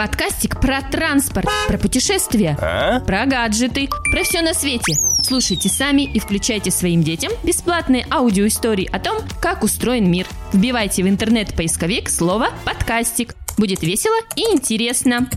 Подкастик про транспорт, про путешествия, А? про гаджеты, про все на свете. Слушайте сами и включайте своим детям бесплатные аудиоистории о том, как устроен мир. Вбивайте в интернет-поисковик слово «подкастик». Будет весело и интересно.